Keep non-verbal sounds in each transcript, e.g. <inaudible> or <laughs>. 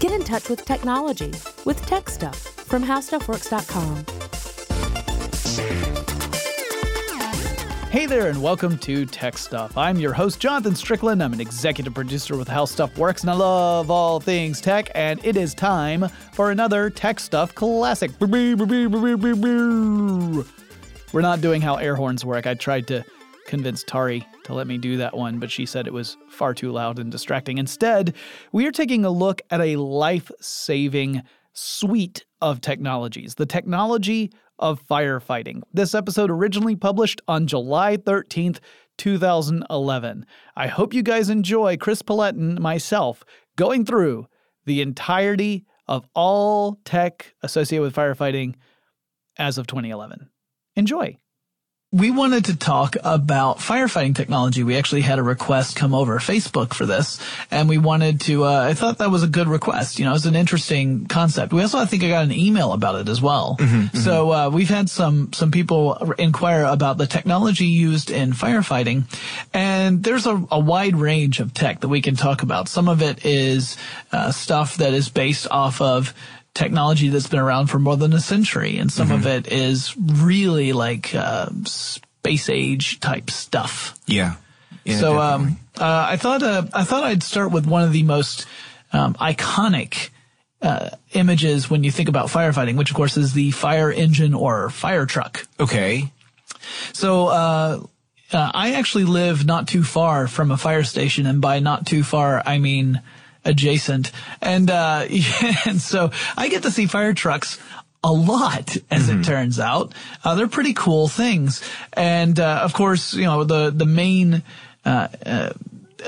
Get in touch with technology with Tech Stuff from HowStuffWorks.com. Hey there, and welcome to Tech Stuff. I'm your host, Jonathan Strickland. I'm an executive producer with How Stuff Works, and I love all things tech. And it is time for another Tech Stuff classic. We're not doing how air horns work. I tried to convince Tari to let me do that one, but she said it was far too loud and distracting. Instead, we are taking a look at a life saving suite of technologies the technology of firefighting. This episode originally published on July 13th, 2011. I hope you guys enjoy Chris Pollette and myself going through the entirety of all tech associated with firefighting as of 2011. Enjoy we wanted to talk about firefighting technology. We actually had a request come over Facebook for this, and we wanted to. Uh, I thought that was a good request. You know, it's an interesting concept. We also, I think, I got an email about it as well. Mm-hmm, mm-hmm. so uh, we've had some some people inquire about the technology used in firefighting, and there's a, a wide range of tech that we can talk about. Some of it is uh, stuff that is based off of technology that's been around for more than a century, and some mm-hmm. of it is really like uh, space age type stuff. Yeah. yeah so um, uh, I thought uh, I thought I'd start with one of the most um, iconic uh, images when you think about firefighting, which of course is the fire engine or fire truck. Okay. So uh, uh, I actually live not too far from a fire station, and by not too far I mean adjacent. And, uh, <laughs> and so I get to see fire trucks a lot, as mm-hmm. it turns out. Uh, they're pretty cool things. And, uh, of course, you know, the, the main, uh, uh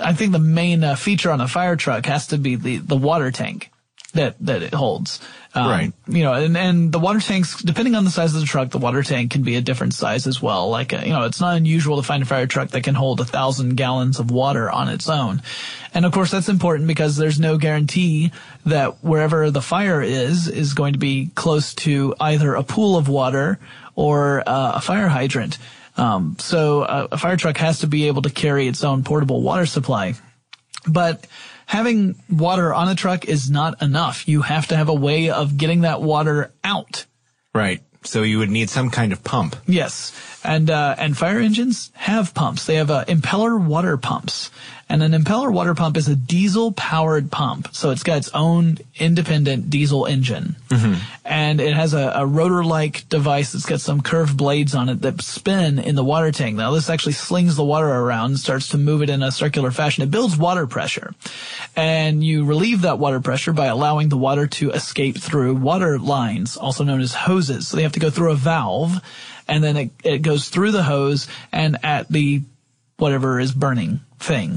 I think the main uh, feature on a fire truck has to be the, the water tank that, that it holds. Um, right. You know, and, and the water tanks, depending on the size of the truck, the water tank can be a different size as well. Like, uh, you know, it's not unusual to find a fire truck that can hold a thousand gallons of water on its own. And of course, that's important because there's no guarantee that wherever the fire is, is going to be close to either a pool of water or uh, a fire hydrant. Um, so a, a fire truck has to be able to carry its own portable water supply. But having water on a truck is not enough. You have to have a way of getting that water out. Right. So you would need some kind of pump. Yes. And, uh, and fire engines have pumps. They have, uh, impeller water pumps. And an impeller water pump is a diesel powered pump. So it's got its own independent diesel engine. Mm-hmm. And it has a, a rotor like device that's got some curved blades on it that spin in the water tank. Now this actually slings the water around and starts to move it in a circular fashion. It builds water pressure. And you relieve that water pressure by allowing the water to escape through water lines, also known as hoses. So they have to go through a valve and then it, it goes through the hose and at the whatever is burning thing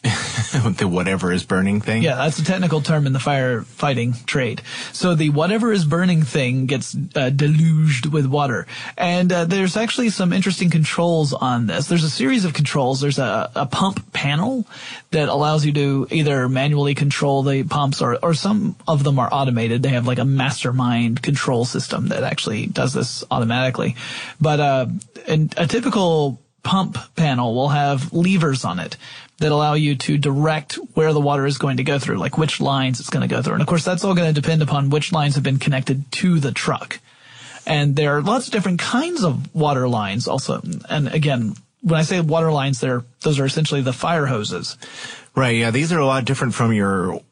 <laughs> the whatever is burning thing? Yeah, that's a technical term in the firefighting trade. So the whatever is burning thing gets uh, deluged with water. And uh, there's actually some interesting controls on this. There's a series of controls. There's a, a pump panel that allows you to either manually control the pumps or, or some of them are automated. They have like a mastermind control system that actually does this automatically. But uh, a typical pump panel will have levers on it that allow you to direct where the water is going to go through, like which lines it's going to go through. And of course, that's all going to depend upon which lines have been connected to the truck. And there are lots of different kinds of water lines also. And again, when I say water lines, there, those are essentially the fire hoses. Right. Yeah. These are a lot different from your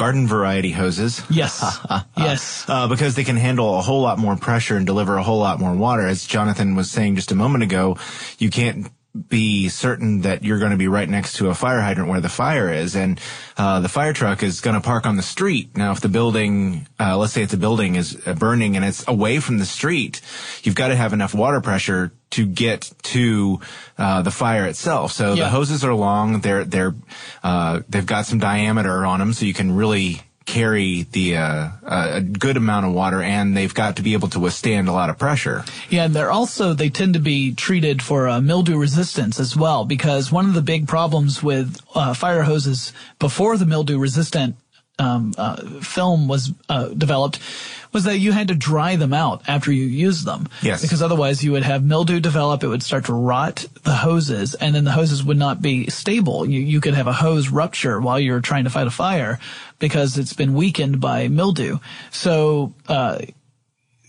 garden variety hoses. Yes. <laughs> yes. Uh, because they can handle a whole lot more pressure and deliver a whole lot more water. As Jonathan was saying just a moment ago, you can't be certain that you're going to be right next to a fire hydrant where the fire is, and uh, the fire truck is going to park on the street. Now, if the building, uh, let's say if the building is uh, burning and it's away from the street, you've got to have enough water pressure to get to uh, the fire itself. So yeah. the hoses are long; they're they're uh, they've got some diameter on them, so you can really carry the uh, a good amount of water and they've got to be able to withstand a lot of pressure. Yeah, and they're also they tend to be treated for uh, mildew resistance as well because one of the big problems with uh, fire hoses before the mildew resistant um, uh, film was uh, developed was that you had to dry them out after you used them. Yes. Because otherwise you would have mildew develop, it would start to rot the hoses, and then the hoses would not be stable. You, you could have a hose rupture while you're trying to fight a fire because it's been weakened by mildew. So, uh,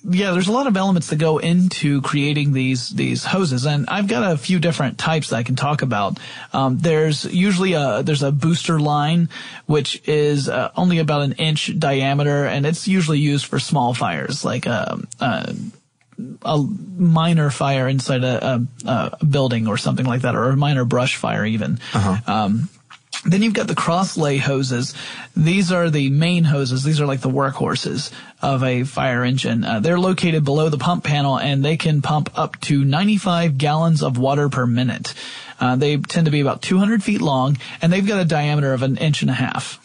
yeah, there's a lot of elements that go into creating these these hoses, and I've got a few different types that I can talk about. Um, there's usually a there's a booster line, which is uh, only about an inch diameter, and it's usually used for small fires, like a, a, a minor fire inside a, a, a, building or something like that, or a minor brush fire even. Um, then you've got the cross lay hoses. These are the main hoses. These are like the workhorses of a fire engine. Uh, they're located below the pump panel and they can pump up to 95 gallons of water per minute. Uh, they tend to be about 200 feet long and they've got a diameter of an inch and a half.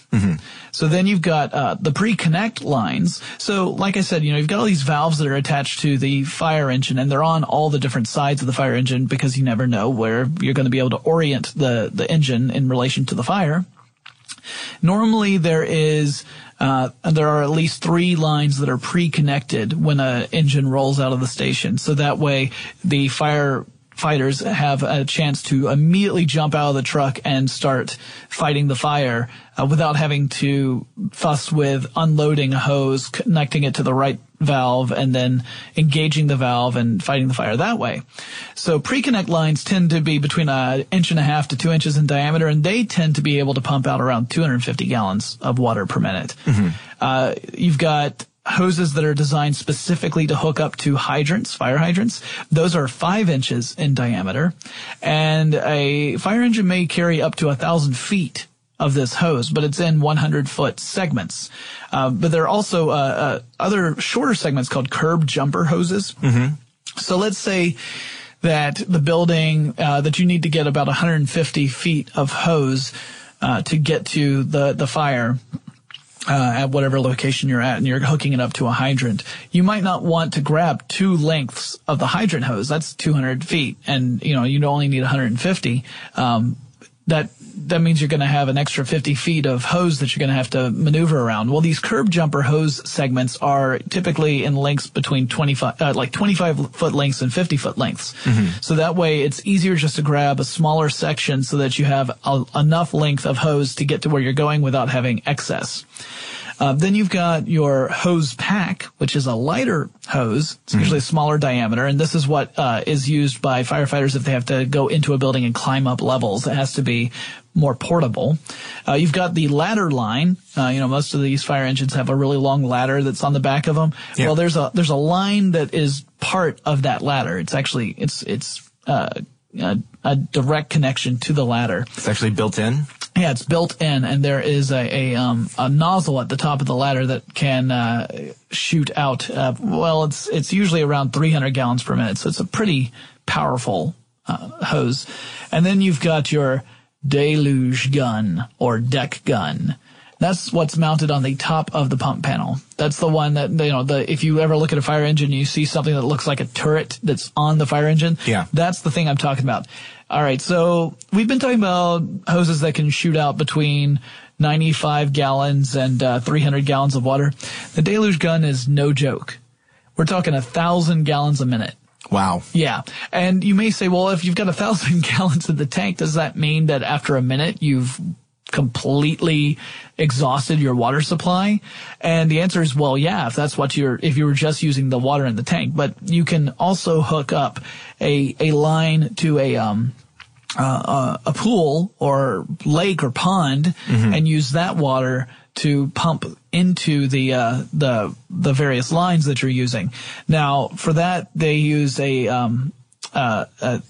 So then you've got uh, the pre-connect lines. So like I said, you know, you've got all these valves that are attached to the fire engine and they're on all the different sides of the fire engine because you never know where you're going to be able to orient the, the engine in relation to the fire. Normally there is uh, there are at least three lines that are pre-connected when an engine rolls out of the station. So that way the fire fighters have a chance to immediately jump out of the truck and start fighting the fire uh, without having to fuss with unloading a hose, connecting it to the right valve, and then engaging the valve and fighting the fire that way. So pre-connect lines tend to be between an inch and a half to two inches in diameter, and they tend to be able to pump out around 250 gallons of water per minute. Uh, you've got hoses that are designed specifically to hook up to hydrants, fire hydrants. Those are five inches in diameter. And a fire engine may carry up to a thousand feet of this hose, but it's in 100 foot segments. Uh, but there are also uh, uh, other shorter segments called curb jumper hoses. So let's say that the building uh, that you need to get about 150 feet of hose uh, to get to the the fire uh, at whatever location you're at and you're hooking it up to a hydrant, you might not want to grab two lengths of the hydrant hose. That's 200 feet and, you know, you only need 150. Um, that, that means you're going to have an extra 50 feet of hose that you're going to have to maneuver around. Well, these curb jumper hose segments are typically in lengths between 25, uh, like 25 foot lengths and 50 foot lengths. So that way it's easier just to grab a smaller section so that you have a, enough length of hose to get to where you're going without having excess. Uh, then you've got your hose pack, which is a lighter hose. It's usually a smaller diameter, and this is what uh, is used by firefighters if they have to go into a building and climb up levels. It has to be more portable. Uh, you've got the ladder line. Uh, you know, most of these fire engines have a really long ladder that's on the back of them. Yeah. Well, there's a there's a line that is part of that ladder. It's actually it's it's uh, a, a direct connection to the ladder. It's actually built in. Yeah, it's built in, and there is a a, um, a nozzle at the top of the ladder that can uh, shoot out. Uh, well, it's it's usually around 300 gallons per minute, so it's a pretty powerful uh, hose. And then you've got your deluge gun or deck gun. That's what's mounted on the top of the pump panel. That's the one that you know. The if you ever look at a fire engine, you see something that looks like a turret that's on the fire engine. Yeah. That's the thing I'm talking about. All right, so we've been talking about hoses that can shoot out between 95 gallons and uh, 300 gallons of water. The deluge gun is no joke. We're talking a thousand gallons a minute. Wow. Yeah. And you may say, well, if you've got a thousand <laughs> gallons in the tank, does that mean that after a minute you've completely exhausted your water supply? And the answer is, well, yeah, if that's what you're, if you were just using the water in the tank, but you can also hook up a, a line to a, um, uh, a pool or lake or pond and use that water to pump into the uh, the the various lines that you're using. Now, for that, they use a um, uh, a,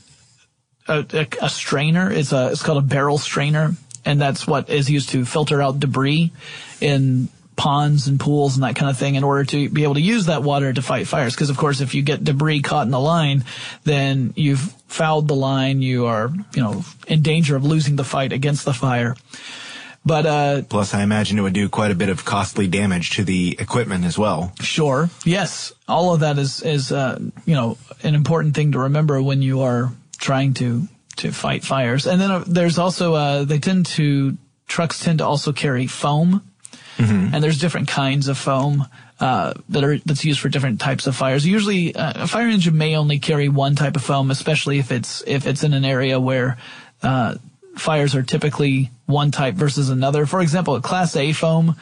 a, a strainer. It's a it's called a barrel strainer, and that's what is used to filter out debris in ponds and pools and that kind of thing in order to be able to use that water to fight fires. Because of course, if you get debris caught in the line, then you've fouled the line. You are, you know, in danger of losing the fight against the fire. But, uh, Plus, I imagine it would do quite a bit of costly damage to the equipment as well. Sure. Yes. All of that is, is, uh, you know, an important thing to remember when you are trying to, to fight fires. And then uh, there's also, uh, they tend to, trucks tend to also carry foam. and there's different kinds of foam uh, that are that's used for different types of fires. Usually, uh, a fire engine may only carry one type of foam, especially if it's if it's in an area where uh, fires are typically one type versus another. For example, a Class A foam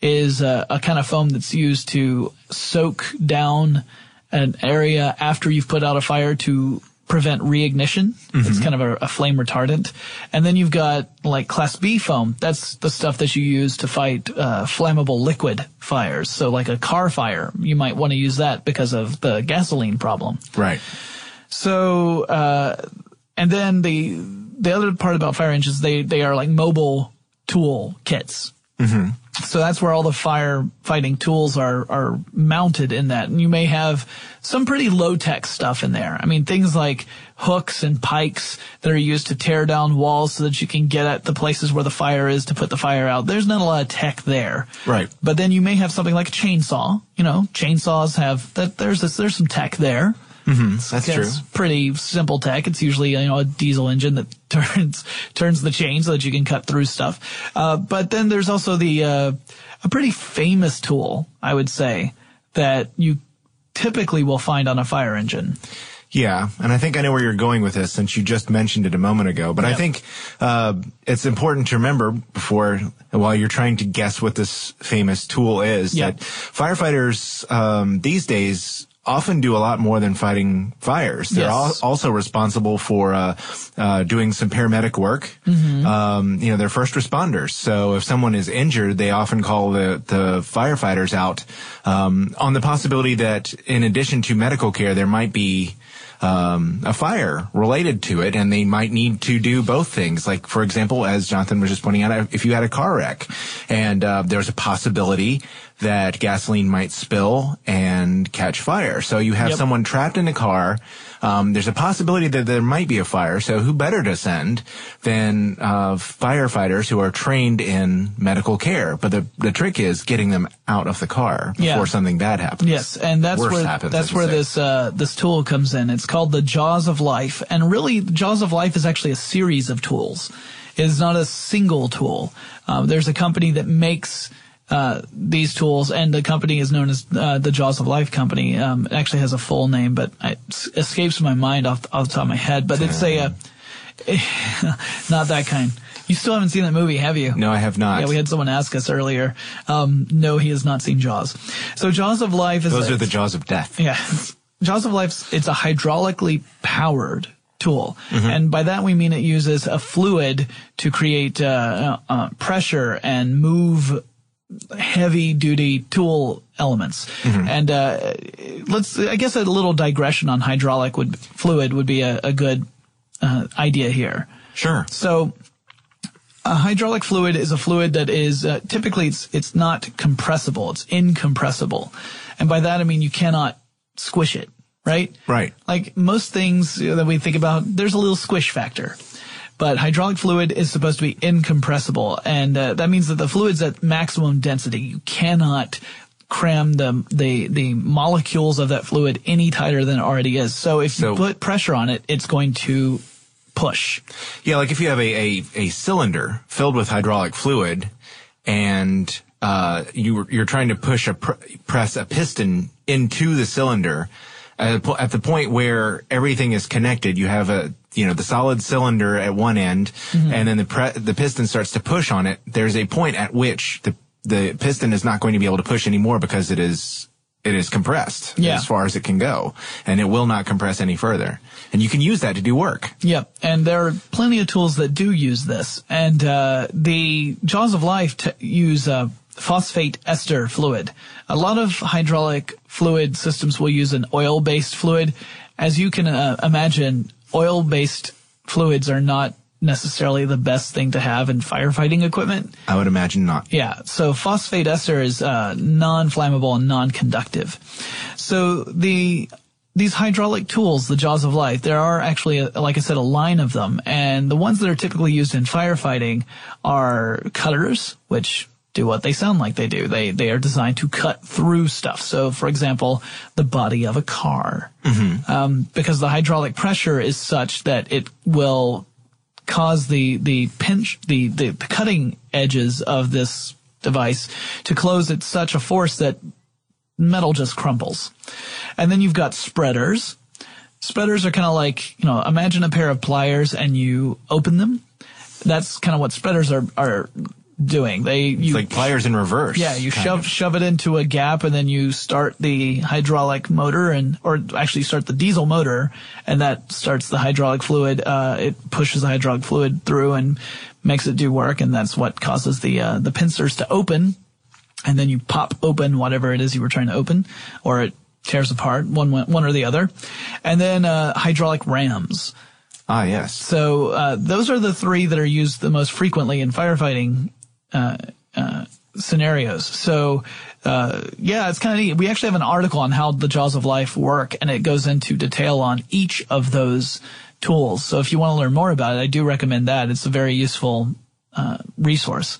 is a, a kind of foam that's used to soak down an area after you've put out a fire to prevent reignition. It's kind of a, a flame retardant. And then you've got like class B foam. That's the stuff that you use to fight uh, flammable liquid fires. So like a car fire, you might want to use that because of the gasoline problem. Right. So, uh, and then the, the other part about fire engines, they, they are like mobile tool kits. So that's where all the firefighting tools are are mounted in that, and you may have some pretty low tech stuff in there. I mean, things like hooks and pikes that are used to tear down walls so that you can get at the places where the fire is to put the fire out. There's not a lot of tech there, Right. But then you may have something like a chainsaw. You know, chainsaws have that. There's this, there's some tech there. Mm-hmm. That's true. Pretty simple tech. It's usually you know a diesel engine that turns <laughs> turns the chain so that you can cut through stuff. Uh, but then there's also the uh, a pretty famous tool I would say that you typically will find on a fire engine. Yeah, and I think I know where you're going with this since you just mentioned it a moment ago. But I think uh, it's important to remember before, while you're trying to guess what this famous tool is, Yeah. that firefighters um, these days often do a lot more than fighting fires. They're Yes. al- also responsible for uh, uh, doing some paramedic work. Mm-hmm. Um, you know, they're first responders. So if someone is injured, they often call the, the firefighters out um, on the possibility that in addition to medical care, there might be um, a fire related to it, and they might need to do both things. Like, for example, as Jonathan was just pointing out, if you had a car wreck and uh, there's a possibility that gasoline might spill and catch fire, so you have Yep. someone trapped in a car. Um, there's a possibility that there might be a fire. So who better to send than uh, firefighters who are trained in medical care? But the the trick is getting them out of the car before Yeah. something bad happens. Yes, and that's Worse where happens, that's where say. this uh, this tool comes in. It's called the Jaws of Life, and really, Jaws of Life is actually a series of tools. It is not a single tool. Um, there's a company that makes uh, these tools, and the company is known as uh, the Jaws of Life Company. Um, it actually has a full name, but it escapes my mind off, off the top of my head. But it's a uh, <laughs> not that kind. You still haven't seen that movie, have you? No, I have not. Yeah, we had someone ask us earlier. Um, no, he has not seen Jaws. So Jaws of Life is Those a- are the jaws of death. yeah, Jaws of Life. It's a hydraulically powered tool, Mm-hmm. and by that we mean it uses a fluid to create uh, uh, uh, pressure and move heavy duty tool elements. Mm-hmm. And uh, let's, I guess, a little digression on hydraulic would fluid would be a, a good uh, idea here. Sure. So a hydraulic fluid is a fluid that is uh, typically it's it's not compressible. It's incompressible, and by that I mean you cannot squish it. Right. Right. Like most things that we think about, there's a little squish factor. But hydraulic fluid is supposed to be incompressible, and uh, that means that the fluid's at maximum density. You cannot cram the, the the molecules of that fluid any tighter than it already is. So if So- you put pressure on it, it's going to push. Yeah, like if you have a, a, a cylinder filled with hydraulic fluid and uh, you, you're trying to push a pr- press a piston into the cylinder at the point where everything is connected, you have a you know the solid cylinder at one end, and then the pre- the piston starts to push on it. There's a point at which the the piston is not going to be able to push anymore because it is it is compressed Yeah. as far as it can go, and it will not compress any further. And you can use that to do work. Yep, and there are plenty of tools that do use this. And uh, the Jaws of Life t- use uh, phosphate ester fluid. A lot of hydraulic fluid systems will use an oil-based fluid. As you can uh, imagine, oil-based fluids are not necessarily the best thing to have in firefighting equipment. I would imagine not. Yeah, so phosphate ester is uh, non-flammable and non-conductive. So the these hydraulic tools, the jaws of life, there are actually, a, like I said, a line of them, and the ones that are typically used in firefighting are cutters, which do what they sound like they do. They they are designed to cut through stuff. So, for example, the body of a car, um, because the hydraulic pressure is such that it will cause the the pinch the, the the cutting edges of this device to close at such a force that metal just crumbles. And then you've got spreaders. Spreaders are kind of like, you know, imagine a pair of pliers and you open them. That's kind of what spreaders are, are doing. They, you, It's like pliers in reverse. yeah, you shove of. shove it into a gap and then you start the hydraulic motor and or actually start the diesel motor and that starts the hydraulic fluid. Uh, it pushes the hydraulic fluid through and makes it do work and that's what causes the uh, the pincers to open and then you pop open whatever it is you were trying to open or it tears apart one one or the other. And then uh, hydraulic rams. Ah, yes. So uh, those are the three that are used the most frequently in firefighting uh, uh, scenarios. So uh, yeah, it's kind of neat. We actually have an article on how the jaws of life work, and it goes into detail on each of those tools. So if you want to learn more about it, I do recommend that. It's a very useful uh, resource.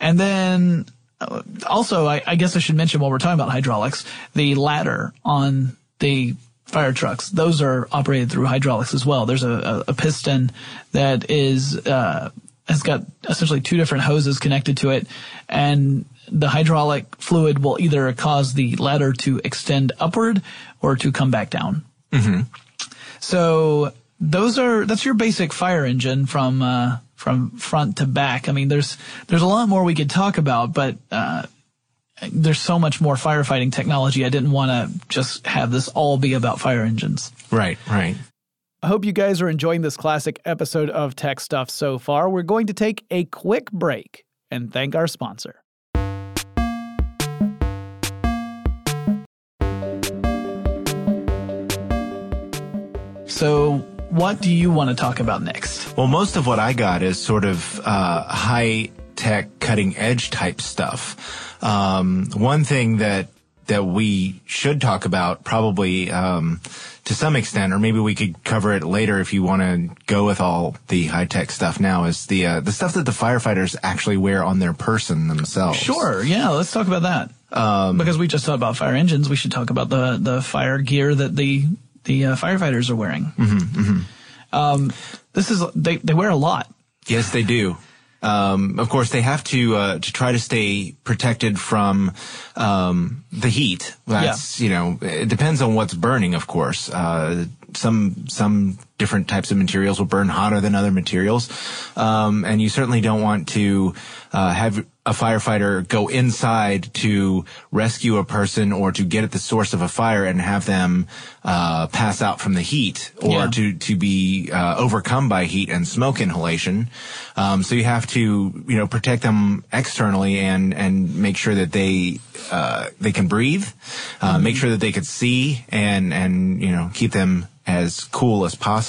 And then uh, also, I, I guess I should mention while we're talking about hydraulics, the ladder on the fire trucks, those are operated through hydraulics as well. There's a, a, a piston that is, uh, has got essentially two different hoses connected to it and the hydraulic fluid will either cause the ladder to extend upward or to come back down. So those are that's your basic fire engine from uh, from front to back. I mean, there's there's a lot more we could talk about, but uh, there's so much more firefighting technology. I didn't want to just have this all be about fire engines. Right, right. I hope you guys are enjoying this classic episode of Tech Stuff so far. We're going to take a quick break and thank our sponsor. So, what do you want to talk about next? Well, most of what I got is sort of uh, high tech, cutting edge type stuff. Um, one thing that that we should talk about, probably um, to some extent, or maybe we could cover it later if you want to go with all the high tech stuff now, is the uh, the stuff that the firefighters actually wear on their person themselves. Sure, yeah, let's talk about that. because we just talked about fire engines, we should talk about the the fire gear that the the uh, firefighters are wearing. Um, this is they they wear a lot. Yes, they do. Um, of course, they have to uh, to try to stay protected from um, the heat. That's you know, it depends on what's burning. Of course, uh, some some different types of materials will burn hotter than other materials, um, and you certainly don't want to uh, have a firefighter go inside to rescue a person or to get at the source of a fire and have them uh, pass out from the heat or Yeah. to to be uh, overcome by heat and smoke inhalation. Um, so you have to you know protect them externally and and make sure that they uh, they can breathe, uh, make sure that they could see and and you know keep them as cool as possible.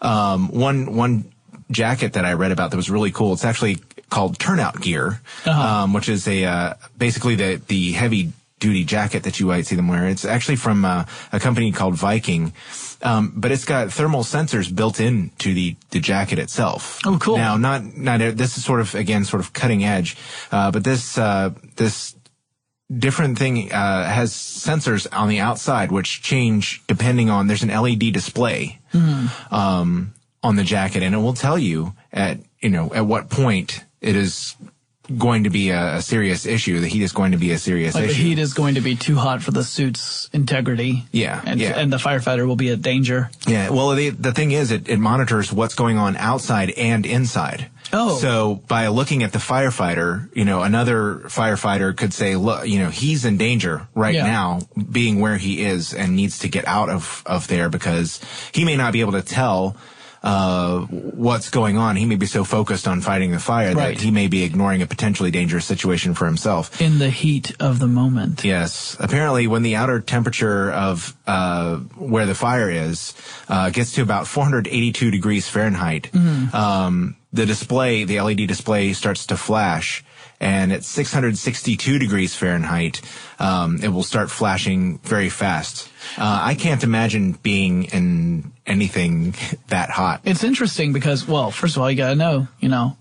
Um, one one jacket that I read about that was really cool. It's actually called turnout gear, um, which is a uh, basically the the heavy duty jacket that you might see them wear. It's actually from uh, a company called Viking, um, but it's got thermal sensors built into the the jacket itself. Oh, cool. Now, not not this is sort of again sort of cutting edge, uh, but this uh, this different thing uh, has sensors on the outside which change depending on there's an LED display um, on the jacket. And it will tell you at you know at what point it is going to be a, a serious issue the heat is going to be a serious Like the heat is going to be too hot for the suit's integrity. Yeah, and, yeah. and the firefighter will be at danger. Yeah, well, the, the thing is, it, it monitors what's going on outside and inside. Oh. So by looking at the firefighter, you know, another firefighter could say, look, you know, he's in danger right Yeah. now being where he is and needs to get out of, of there because he may not be able to tell, uh, what's going on. He may be so focused on fighting the fire Right. that he may be ignoring a potentially dangerous situation for himself. In the heat of the moment. Yes. Apparently, when the outer temperature of uh, where the fire is uh, gets to about 482 degrees Fahrenheit, um, the display, the LED display, starts to flash. And at 662 degrees Fahrenheit, um, it will start flashing very fast. Uh, I can't imagine being in anything <laughs> that hot. It's interesting because, well, first of all, you gotta know, you know,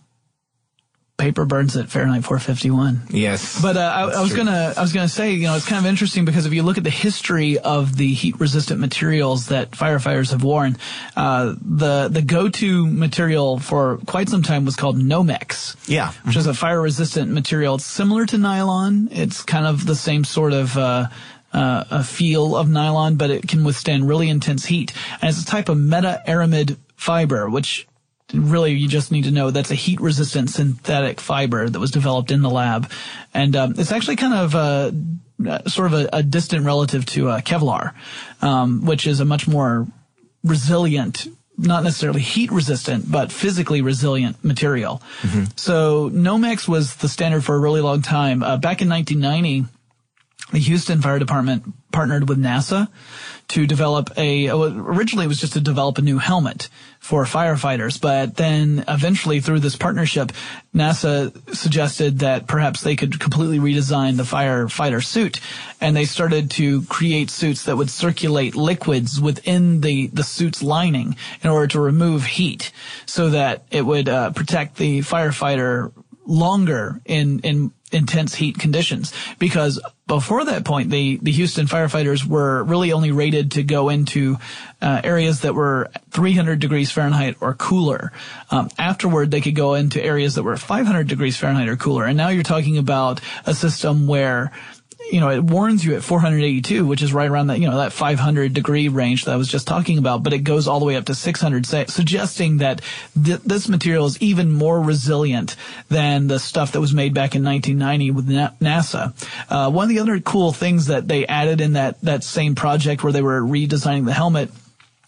paper burns at Fahrenheit 451. Yes. But uh, I, I was gonna, I was gonna say, you know, it's kind of interesting because if you look at the history of the heat-resistant materials that firefighters have worn, uh, the the go-to material for quite some time was called Nomex. Yeah. which is a fire-resistant material. It's similar to nylon. It's kind of the same sort of. Uh, uh, a feel of nylon, but it can withstand really intense heat. And it's a type of meta-aramid fiber, which really you just need to know that's a heat resistant synthetic fiber that was developed in the lab. And um, it's actually kind of uh, uh, sort of a, a distant relative to uh, kevlar um, which is a much more resilient not necessarily heat resistant but physically resilient material. So nomex was the standard for a really long time. Uh, back in 1990 the Houston Fire Department partnered with NASA to develop a, originally it was just to develop a new helmet for firefighters, but then eventually through this partnership, NASA suggested that perhaps they could completely redesign the firefighter suit. And they started to create suits that would circulate liquids within the, the suit's lining in order to remove heat so that it would uh, protect the firefighter longer in, in intense heat conditions because before that point the, the Houston firefighters were really only rated to go into uh, areas that were 300 degrees Fahrenheit or cooler. Um, afterward they could go into areas that were 500 degrees Fahrenheit or cooler and now you're talking about a system where you know, it warns you at 482, which is right around that, you know, that 500 degree range that I was just talking about, but it goes all the way up to 600, say, suggesting that th- this material is even more resilient than the stuff that was made back in 1990 with Na- NASA. Uh, one of the other cool things that they added in that, that same project where they were redesigning the helmet,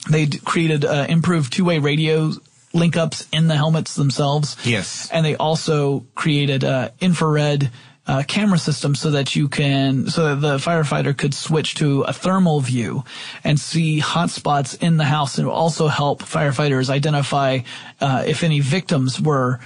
they d- created uh, improved two-way radio link ups in the helmets themselves. Yes. And they also created uh, infrared uh, camera system so that you can, so that the firefighter could switch to a thermal view and see hot spots in the house. And also help firefighters identify uh, if any victims were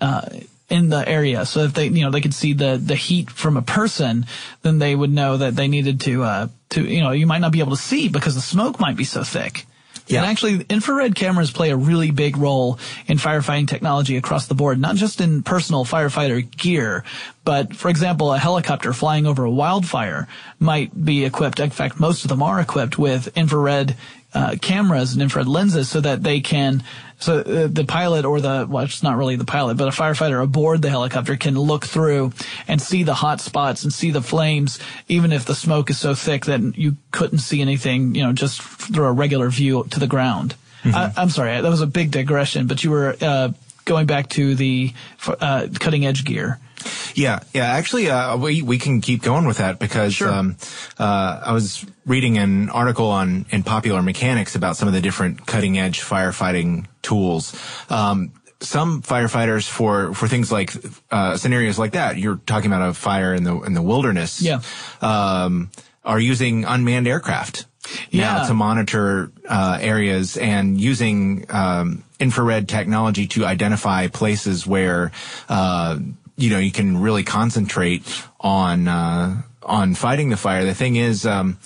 uh, in the area. So if they, you know, they could see the the heat from a person, then they would know that they needed to, uh, to, you know, you might not be able to see because the smoke might be so thick. Yeah. And actually, infrared cameras play a really big role in firefighting technology across the board, not just in personal firefighter gear, but for example, a helicopter flying over a wildfire might be equipped. In fact, most of them are equipped with infrared uh, cameras and infrared lenses so that they can, so uh, the pilot or the, well, it's not really the pilot, but a firefighter aboard the helicopter can look through and see the hot spots and see the flames, even if the smoke is so thick that you couldn't see anything, you know, just through a regular view to the ground. I, I'm sorry, that was a big digression, but you were, uh, going back to the, uh, cutting edge gear. Yeah, yeah. Actually, uh, we we can keep going with that because Sure. um, uh, I was reading an article on in Popular Mechanics about some of the different cutting edge firefighting tools. Um, some firefighters for for things like uh, scenarios like that, you're talking about a fire in the in the wilderness. Yeah. Um, are using unmanned aircraft now Yeah. to monitor uh, areas and using um, infrared technology to identify places where uh, you know you can really concentrate on uh, on fighting the fire. The thing is. Um,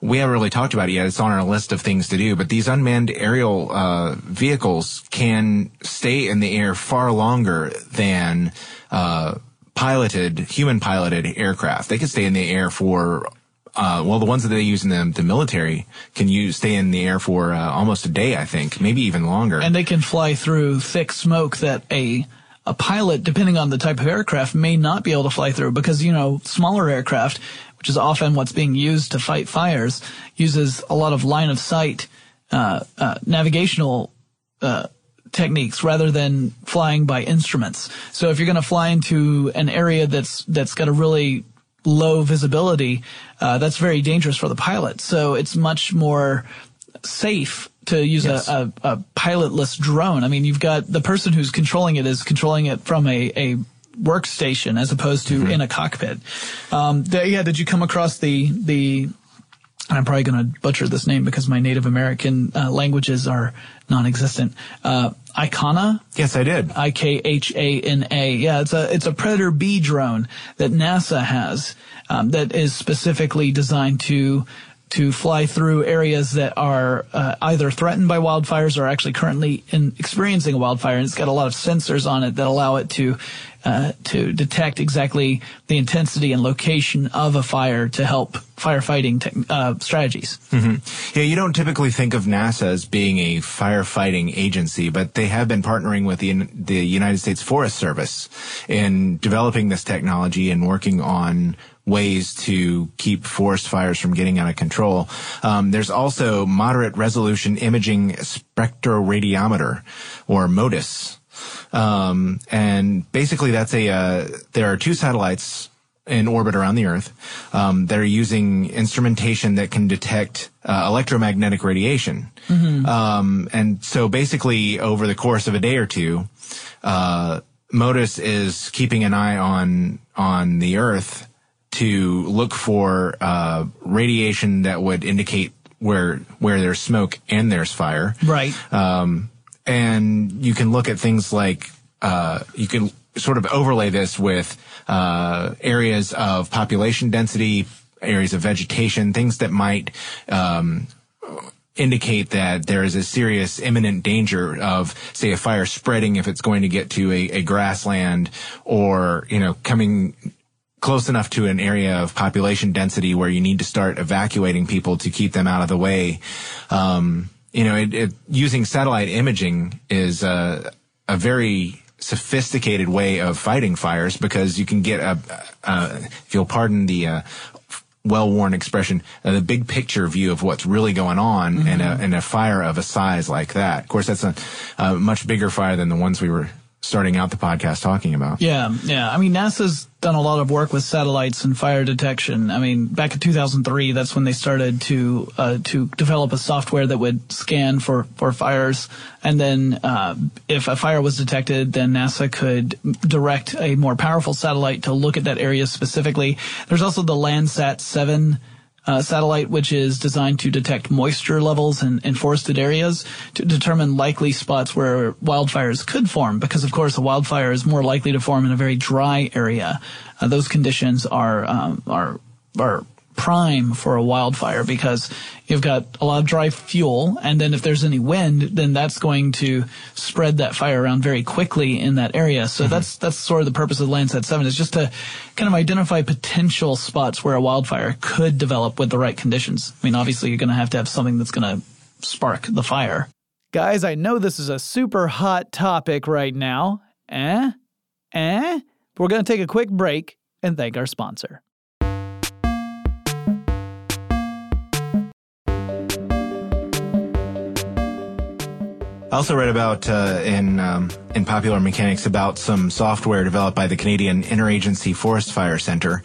we haven't really talked about it yet. It's on our list of things to do, but these unmanned aerial uh, vehicles can stay in the air far longer than uh, piloted, human piloted aircraft. They can stay in the air for uh, well, the ones that they use in the, the military can use stay in the air for uh, almost a day, I think, maybe even longer. and they can fly through thick smoke that a a pilot, depending on the type of aircraft, may not be able to fly through because you know smaller aircraft, which is often what's being used to fight fires, uses a lot of line of sight uh, uh, navigational. Uh, techniques rather than flying by instruments. So if you're going to fly into an area that's that's got a really low visibility, uh, that's very dangerous for the pilot. So it's much more safe to use Yes. a, a, a pilotless drone. I mean, you've got the person who's controlling it is controlling it from a, a workstation as opposed to in a cockpit. Um, th- yeah, did you come across the the? I'm probably going to butcher this name because my Native American uh, languages are non-existent. Uh, Ikhana, yes, I did. I K H A N A. Yeah, it's a it's a Predator B drone that NASA has um, that is specifically designed to to fly through areas that are uh, either threatened by wildfires or actually currently in experiencing a wildfire. And it's got a lot of sensors on it that allow it to uh, to detect exactly the intensity and location of a fire to help firefighting te- uh, strategies. Yeah, you don't typically think of NASA as being a firefighting agency, but they have been partnering with the the United States Forest Service in developing this technology and working on ways to keep forest fires from getting out of control. Um, there's also moderate resolution imaging spectroradiometer, or MODIS. Um, and basically that's a, uh, there are two satellites in orbit around the Earth um, that are using instrumentation that can detect uh, electromagnetic radiation. Um, and so basically, over the course of a day or two, uh, MODIS is keeping an eye on on the Earth to look for uh, radiation that would indicate where where there's smoke and there's fire. Right. Um, and you can look at things like uh, you can sort of overlay this with uh, areas of population density, areas of vegetation, things that might um, indicate that there is a serious imminent danger of, say, a fire spreading if it's going to get to a, a grassland or, you know, coming close enough to an area of population density where you need to start evacuating people to keep them out of the way. Um, you know, it, it, using satellite imaging is a, a very sophisticated way of fighting fires because you can get a, a if you'll pardon the uh, well-worn expression, uh, the big picture view of what's really going on in, a, in a fire of a size like that. Of course, that's a, a much bigger fire than the ones we were starting out the podcast talking about. Yeah, yeah. I mean, NASA's done a lot of work with satellites and fire detection. I mean, back in 2003, that's when they started to uh, to develop a software that would scan for for fires, and then uh, if a fire was detected, then NASA could direct a more powerful satellite to look at that area specifically. There's also the Landsat 7 uh, satellite, which is designed to detect moisture levels in, in forested areas to determine likely spots where wildfires could form. Because of course, a wildfire is more likely to form in a very dry area. Uh, those conditions are um, are are prime for a wildfire because you've got a lot of dry fuel and then if there's any wind then that's going to spread that fire around very quickly in that area so that's that's sort of the purpose of Landsat 7 is just to kind of identify potential spots where a wildfire could develop with the right conditions i mean obviously you're going to have to have something that's going to spark the fire Guys, I know this is a super hot topic right now. Eh? Eh? We're going to take a quick break and thank our sponsor. I also read about uh, in um, in Popular Mechanics about some software developed by the Canadian Interagency Forest Fire Center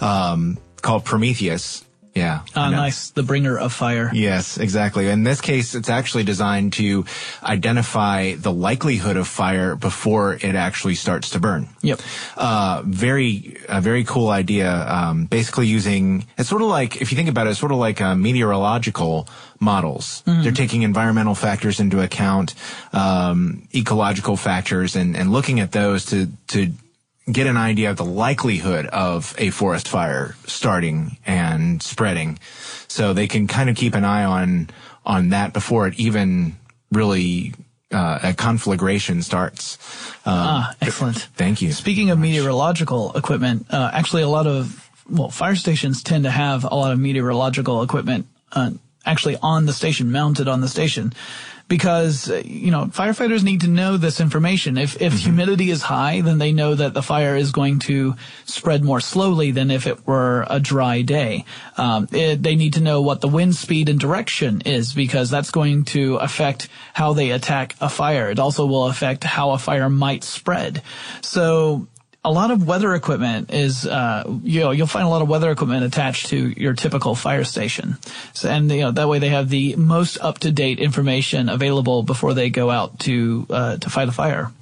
um, called Prometheus. Yeah. Ah nice the bringer of fire Yes, exactly. In this case, it's actually designed to identify the likelihood of fire before it actually starts to burn. yep Uh, very, a very cool idea. Um, basically using, it's sort of like, if you think about it, it's sort of like a meteorological models. They're taking environmental factors into account, um, ecological factors, and, and looking at those to, to get an idea of the likelihood of a forest fire starting and spreading. So they can kind of keep an eye on, on that before it even really, uh, a conflagration starts. Um, ah excellent Thank you. Speaking of meteorological equipment, uh, actually, a lot of well, fire stations tend to have a lot of meteorological equipment uh, actually on the station, mounted on the station, because uh, you know firefighters need to know this information. If if humidity is high, then they know that the fire is going to spread more slowly than if it were a dry day. Um, it, they need to know what the wind speed and direction is because that's going to affect how they attack a fire. It also will affect how a fire might spread. So a lot of weather equipment is, uh, you know, you'll find a lot of weather equipment attached to your typical fire station. So, and, you know, that way they have the most up-to-date information available before they go out to, uh, to fight a fire.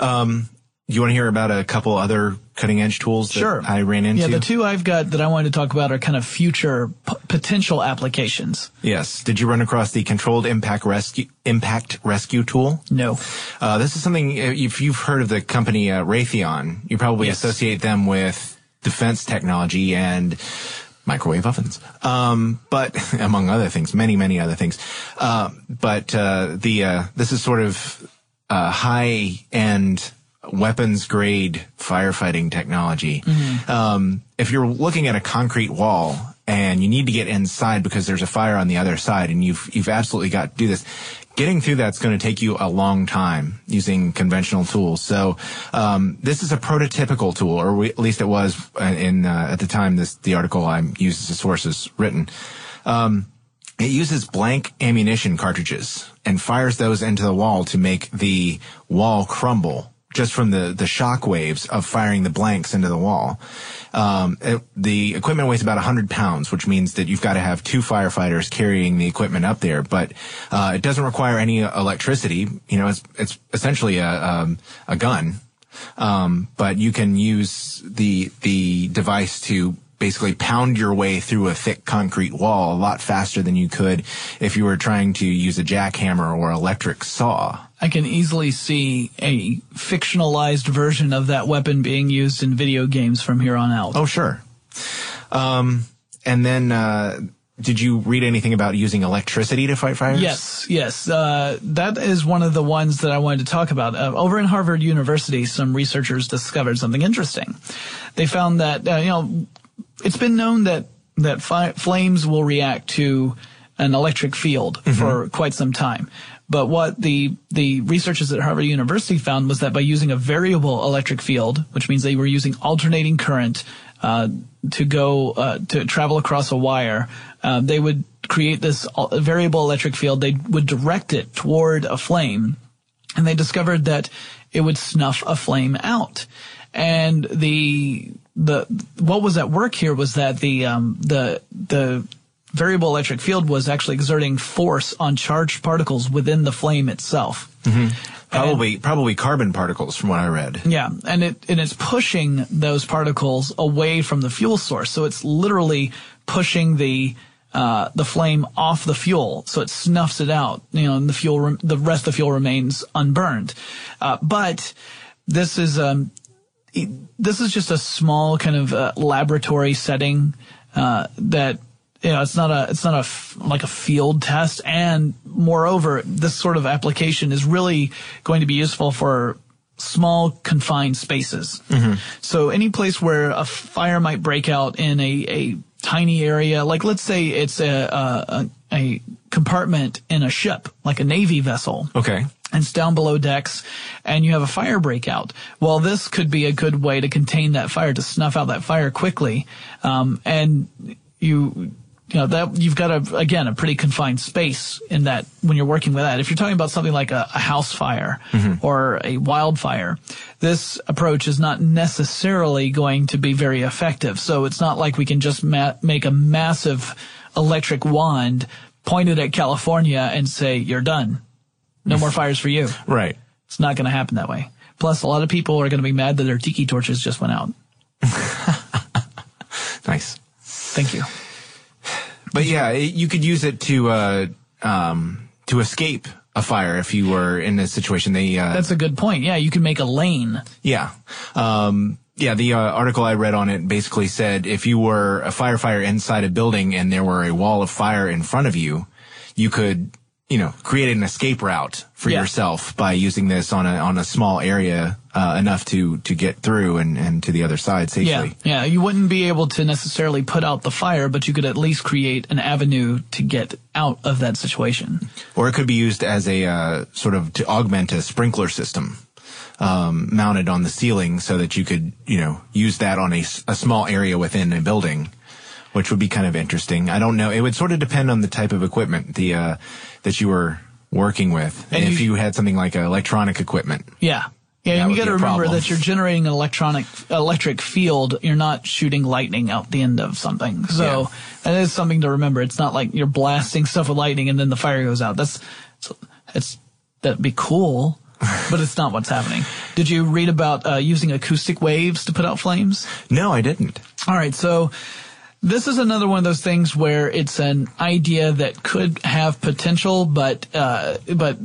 Um, you want to hear about a couple other cutting edge tools that Sure. I ran into? Yeah, the two I've got that I wanted to talk about are kind of future p- potential applications. Yes. Did you run across the controlled impact rescue impact rescue tool? No. Uh, this is something. uh, If you've heard of the company uh, Raytheon, you probably Yes. associate them with defense technology and microwave ovens. Um, but <laughs> among other things, many, many other things. Uh, but, uh, the, uh, this is sort of, uh, high end weapons grade firefighting technology. Um, if you're looking at a concrete wall and you need to get inside because there's a fire on the other side and you've, you've absolutely got to do this. Getting through that's going to take you a long time using conventional tools. So um, this is a prototypical tool, or we, at least it was in uh, at the time this the article I used as a source is written. Um, it uses blank ammunition cartridges and fires those into the wall to make the wall crumble just from the, the shock waves of firing the blanks into the wall. Um, it, the equipment weighs about 100 pounds, which means that you've got to have two firefighters carrying the equipment up there. But uh, it doesn't require any electricity. You know, it's it's essentially a um, a gun, um, but you can use the the device to basically pound your way through a thick concrete wall a lot faster than you could if you were trying to use a jackhammer or electric saw. I can easily see a fictionalized version of that weapon being used in video games from here on out. Oh, sure. Um, and then, uh, did you read anything about using electricity to fight fires? Yes, yes. Uh, that is one of the ones that I wanted to talk about. Uh, over in Harvard University, some researchers discovered something interesting. They found that, uh, you know, it's been known that, that fi- flames will react to an electric field for quite some time. But what the the researchers at Harvard University found was that by using a variable electric field, which means they were using alternating current uh, to go uh, to travel across a wire, uh, they would create this variable electric field. They would direct it toward a flame, and they discovered that it would snuff a flame out. And the the what was at work here was that the um, the the variable electric field was actually exerting force on charged particles within the flame itself. Probably, probably carbon particles from what I read. Yeah, and it and it's pushing those particles away from the fuel source. So it's literally pushing the uh, the flame off the fuel, so it snuffs it out. You know, and the fuel, rem- the rest of the fuel remains unburned. Uh, but this is um, this is just a small kind of uh, laboratory setting uh, that you know it's not a it's not a f- like a field test and moreover this sort of application is really going to be useful for small confined spaces so any place where a fire might break out in a, a tiny area like let's say it's a, a, a a compartment in a ship like a navy vessel Okay. and it's down below decks and you have a fire breakout. Well, this could be a good way to contain that fire, to snuff out that fire quickly. Um, and you, you know, that you've got a, again, a pretty confined space in that when you're working with that. If you're talking about something like a, a house fire mm-hmm. or a wildfire, this approach is not necessarily going to be very effective. So it's not like we can just ma- make a massive electric wand pointed at California and say, you're done. No more <laughs> fires for you. Right. It's not going to happen that way. Plus, a lot of people are going to be mad that their tiki torches just went out. <laughs> Nice. Thank you. But yeah, it, you could use it to, uh, um, to escape a fire if you were in a situation. They, uh, That's a good point. Yeah, you can make a lane. Yeah. Um, yeah, the uh, article I read on it basically said if you were a firefighter inside a building and there were a wall of fire in front of you, you could, you know, create an escape route for Yeah. yourself by using this on a on a small area uh, enough to to get through and and to the other side safely. Yeah, yeah. You wouldn't be able to necessarily put out the fire, but you could at least create an avenue to get out of that situation. Or it could be used as a uh, sort of to augment a sprinkler system. Um, mounted on the ceiling so that you could, you know, use that on a small area within a building, which would be kind of interesting. I don't know. It would sort of depend on the type of equipment the uh, that you were working with. And if you- you, had something like electronic equipment, Yeah. Yeah, and you got to remember problem. that you're generating an electronic electric field. You're not shooting lightning out the end of something. So Yeah. that is something to remember. It's not like you're blasting stuff with lightning and then the fire goes out. That's it's that'd be cool, <laughs> but it's not what's happening. Did you read about uh, using acoustic waves to put out flames? no, I didn't. All right, so this is another one of those things where it's an idea that could have potential, but uh, but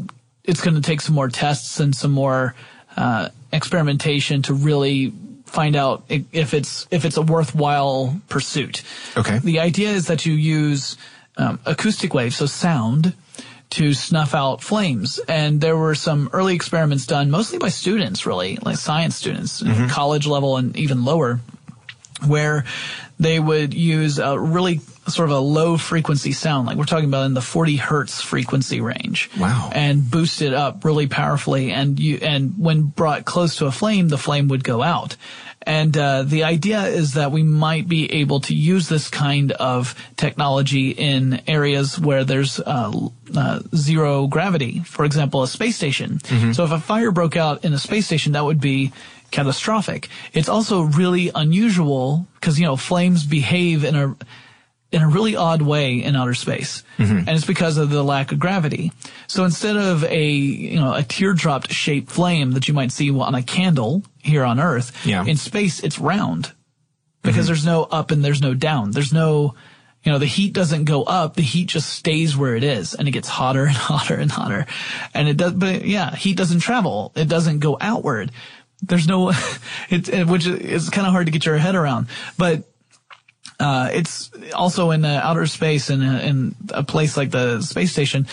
it's going to take some more tests and some more uh, experimentation to really find out if it's if it's a worthwhile pursuit. Okay. The idea is that you use um, acoustic waves, so sound, to snuff out flames. And there were some early experiments done, mostly by students, really, like science students, college level and even lower, where they would use a really sort of a low frequency sound, like we're talking about in the 40 hertz frequency range. Wow. And boost it up really powerfully. And you, and when brought close to a flame, the flame would go out. And uh, the idea is that we might be able to use this kind of technology in areas where there's uh, uh, zero gravity. For example, a space station. So if a fire broke out in a space station, that would be catastrophic. It's also really unusual because you know flames behave in a in a really odd way in outer space. Mm-hmm. And it's because of the lack of gravity. So instead of a, you know, a teardrop shaped flame that you might see on a candle here on Earth, Yeah. in space it's round because mm-hmm. there's no up and there's no down. There's no, you know, the heat doesn't go up. The heat just stays where it is and it gets hotter and <laughs> hotter and hotter. And it does, but yeah, heat doesn't travel. It doesn't go outward. There's no, <laughs> it which is kind of hard to get your head around, but uh, it's also in uh, outer space and in, in a place like the space station.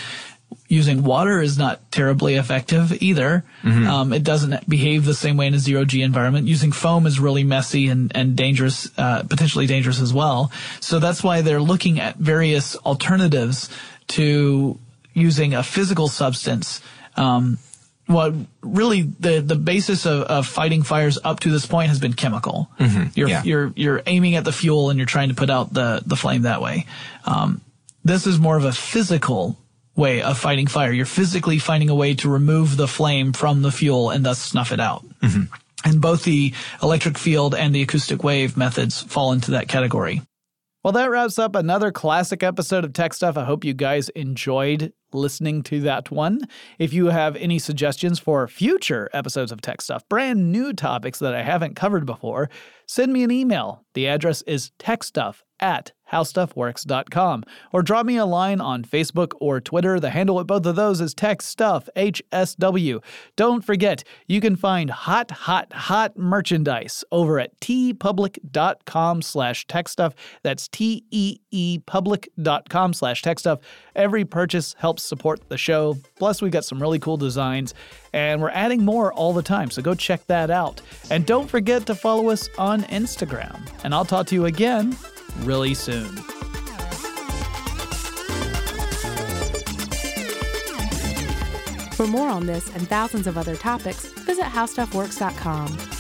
Using water is not terribly effective either. Um, it doesn't behave the same way in a zero G environment. Using foam is really messy and, and dangerous, uh, potentially dangerous as well. So that's why they're looking at various alternatives to using a physical substance. Um, well, really, the the basis of, of fighting fires up to this point has been chemical. You're yeah. you're you're aiming at the fuel and you're trying to put out the the flame that way. Um, this is more of a physical way of fighting fire. You're physically finding a way to remove the flame from the fuel and thus snuff it out. And both the electric field and the acoustic wave methods fall into that category. Well, that wraps up another classic episode of Tech Stuff. I hope you guys enjoyed listening to that one. If you have any suggestions for future episodes of Tech Stuff, brand new topics that I haven't covered before, send me an email. The address is techstuff at howstuffworks.com or drop me a line on Facebook or Twitter. The handle at both of those is techstuff, HSW. Don't forget, you can find hot, hot, hot merchandise over at teepublic.com slash techstuff. That's T-E-E public.com slash techstuff. Every purchase helps support the show. Plus, we've got some really cool designs and we're adding more all the time, so go check that out. And don't forget to follow us on Instagram. And I'll talk to you again really soon. For more on this and thousands of other topics, visit howstuffworks.com.